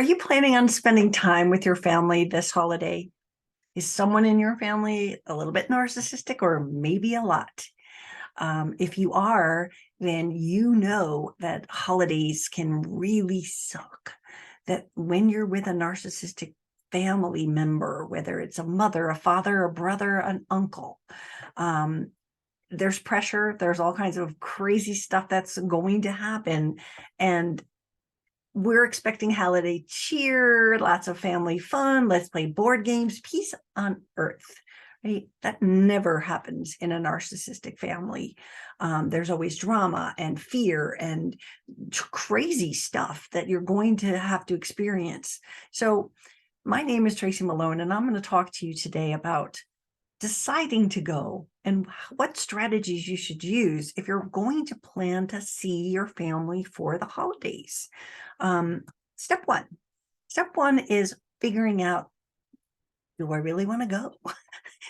Are you planning on spending time with your family this holiday? Is someone in your family a little bit narcissistic or maybe a lot? Um, if you are, then you know that holidays can really suck. That when you're with a narcissistic family member, whether it's a mother, a father, a brother, an uncle, um, there's pressure, there's all kinds of crazy stuff that's going to happen. And we're expecting holiday cheer, lots of family fun, let's play board games, peace on earth, right? That never happens in a narcissistic family. Um, there's always drama and fear and crazy stuff that you're going to have to experience. So my name is Tracy Malone, and I'm going to talk to you today about deciding to go and what strategies you should use if you're going to plan to see your family for the holidays. Um, step one. Step one is figuring out do I really want to go?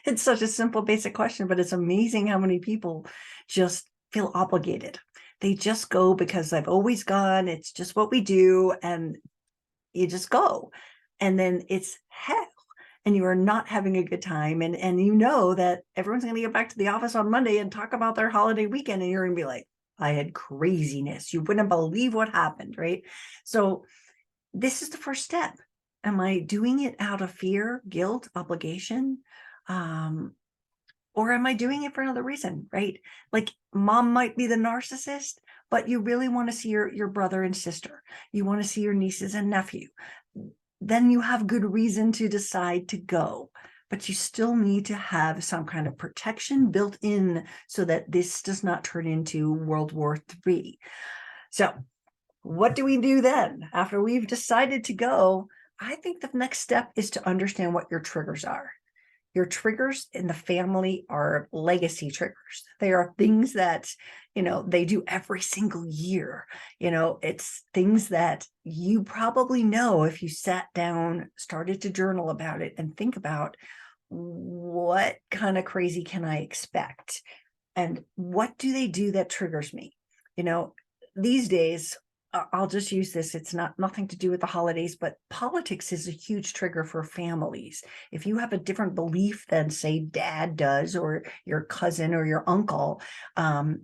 it's such a simple, basic question, but it's amazing how many people just feel obligated. They just go because I've always gone. It's just what we do. And you just go. And then it's hell and you are not having a good time and and you know that everyone's going to get back to the office on monday and talk about their holiday weekend and you're going to be like i had craziness. You wouldn't believe what happened right? So this is the first step. Am i doing it out of fear guilt obligation? Um or am i doing it for another reason right? Like mom might be the narcissist but you really want to see your your brother and sister. You want to see your nieces and nephew then you have good reason to decide to go. But you still need to have some kind of protection built in so that this does not turn into World War III. So, what do we do then after we've decided to go? I think the next step is to understand what your triggers are. Your triggers in the family are legacy triggers. They are mm-hmm. things that, you know, they do every single year. You know, it's things that you probably know if you sat down, started to journal about it and think about what kind of crazy can I expect? And what do they do that triggers me? You know, these days I'll just use this. It's not nothing to do with the holidays, but politics is a huge trigger for families. If you have a different belief than, say, dad does, or your cousin or your uncle, um,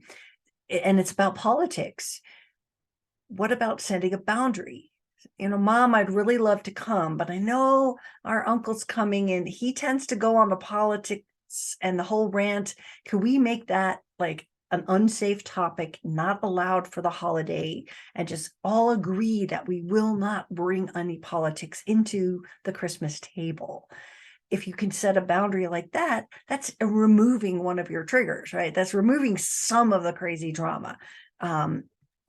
and it's about politics, what about setting a boundary? You know, mom, I'd really love to come, but I know our uncle's coming and he tends to go on the politics and the whole rant. Can we make that like an unsafe topic, not allowed for the holiday, and just all agree that we will not bring any politics into the Christmas table. If you can set a boundary like that, that's removing one of your triggers, right? That's removing some of the crazy drama. Um,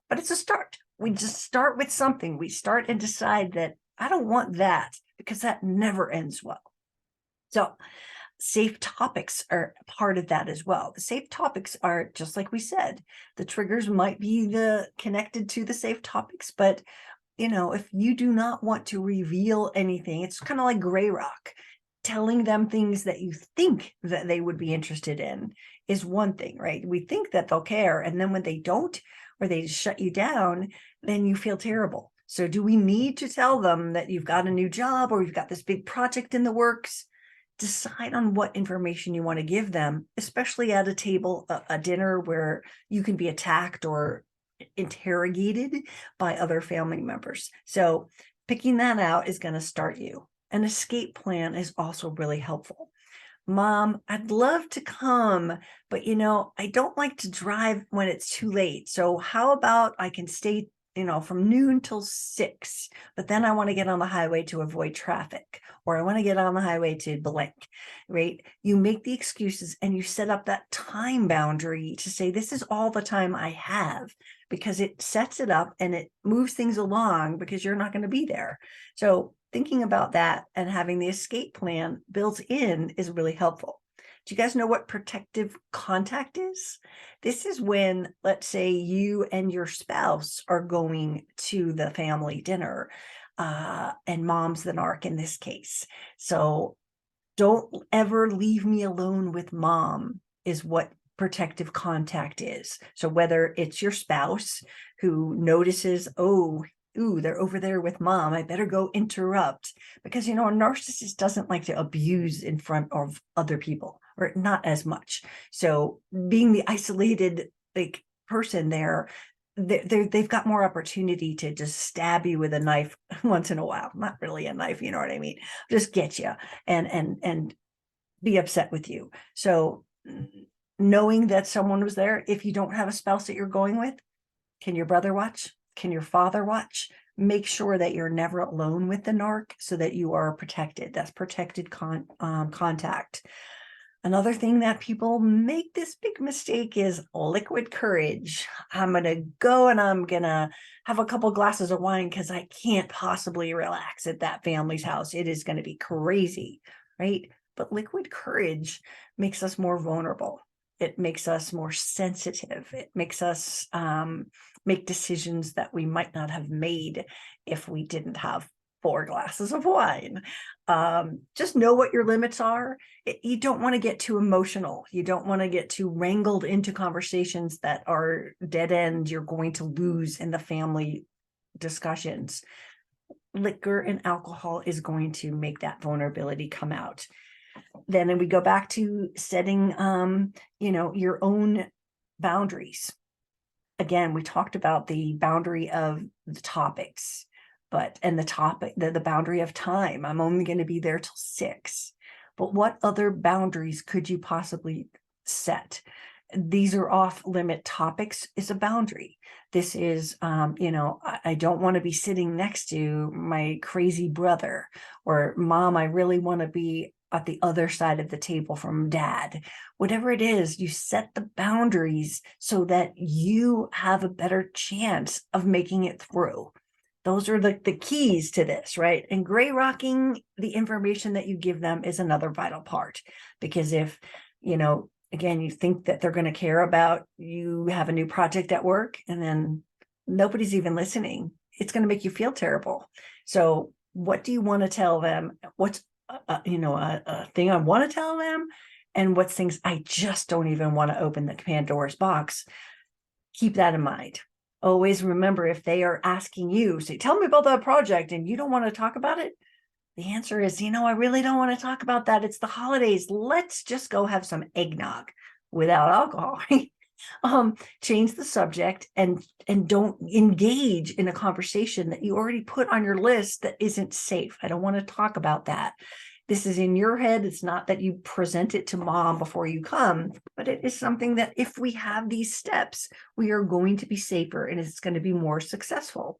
but it's a start. We just start with something. We start and decide that I don't want that because that never ends well. So, safe topics are part of that as well. The safe topics are just like we said, the triggers might be the connected to the safe topics, but you know, if you do not want to reveal anything, it's kind of like gray rock. Telling them things that you think that they would be interested in is one thing, right? We think that they'll care. And then when they don't, or they shut you down, then you feel terrible. So, do we need to tell them that you've got a new job or you've got this big project in the works? Decide on what information you want to give them, especially at a table, a, a dinner where you can be attacked or interrogated by other family members. So picking that out is going to start you. An escape plan is also really helpful. Mom, I'd love to come, but you know, I don't like to drive when it's too late. So how about I can stay you know, from noon till six, but then I want to get on the highway to avoid traffic, or I want to get on the highway to blank, right? You make the excuses and you set up that time boundary to say, this is all the time I have, because it sets it up and it moves things along because you're not going to be there. So, thinking about that and having the escape plan built in is really helpful. Do you guys know what protective contact is? This is when, let's say, you and your spouse are going to the family dinner, uh, and mom's the narc in this case. So don't ever leave me alone with mom, is what protective contact is. So whether it's your spouse who notices, oh, ooh, they're over there with mom. I better go interrupt. Because, you know, a narcissist doesn't like to abuse in front of other people or not as much. So being the isolated like person there, they they they've got more opportunity to just stab you with a knife once in a while. Not really a knife, you know what I mean? Just get you and and and be upset with you. So knowing that someone was there, if you don't have a spouse that you're going with, can your brother watch? Can your father watch? Make sure that you're never alone with the narc so that you are protected. That's protected con um, contact. Another thing that people make this big mistake is liquid courage. I'm going to go and I'm going to have a couple glasses of wine because I can't possibly relax at that family's house. It is going to be crazy, right? But liquid courage makes us more vulnerable. It makes us more sensitive. It makes us um, make decisions that we might not have made if we didn't have four glasses of wine. Um, just know what your limits are. It- you don't want to get too emotional. You don't want to get too wrangled into conversations that are dead end. You're going to lose in the family discussions. Liquor and alcohol is going to make that vulnerability come out. Then and we go back to setting, um, you know, your own boundaries. Again, we talked about the boundary of the topics but and the topic the, the boundary of time i'm only going to be there till six. But what other boundaries could you possibly set? These are off limit topics is a boundary. This is um you know i, I don't want to be sitting next to my crazy brother or mom i really want to be at the other side of the table from dad. Whatever it is you set the boundaries so that you have a better chance of making it through those are the, the keys to this, right? And gray rocking the information that you give them is another vital part. Because if, you know, again, you think that they're going to care about you have a new project at work and then nobody's even listening, it's going to make you feel terrible. So what do you want to tell them? What's, uh, you know, a, a thing I want to tell them? And what's things I just don't even want to open the Pandora's box? Keep that in mind always remember if they are asking you, say, tell me about that project and you don't want to talk about it, the answer is, you know, I really don't want to talk about that. It's the holidays. Let's just go have some eggnog without alcohol. um, change the subject and and don't engage in a conversation that you already put on your list that isn't safe. I don't want to talk about that this is in your head. It's not that you present it to mom before you come, but it is something that if we have these steps, we are going to be safer and it's going to be more successful.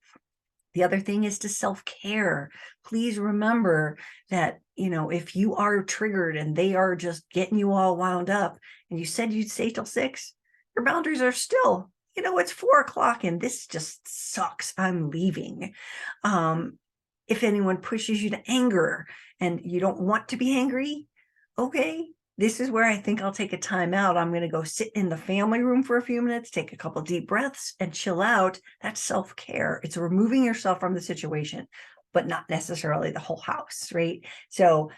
The other thing is to self-care. Please remember that, you know, if you are triggered and they are just getting you all wound up and you said you'd stay till six, your boundaries are still, you know, it's four o'clock and this just sucks. I'm leaving. Um, if anyone pushes you to anger and you don't want to be angry, okay, this is where I think I'll take a time out. I'm going to go sit in the family room for a few minutes, take a couple deep breaths and chill out. That's self-care. It's removing yourself from the situation, but not necessarily the whole house, right? So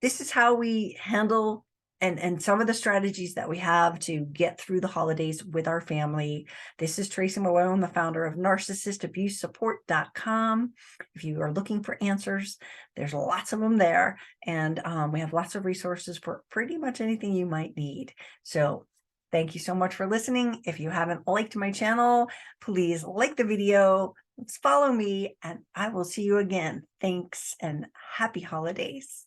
this is how we handle and and some of the strategies that we have to get through the holidays with our family. This is Tracy Malone, the founder of narcissistabusesupport.com. If you are looking for answers, there's lots of them there. And um, we have lots of resources for pretty much anything you might need. So thank you so much for listening. If you haven't liked my channel, please like the video, follow me, and I will see you again. Thanks and happy holidays.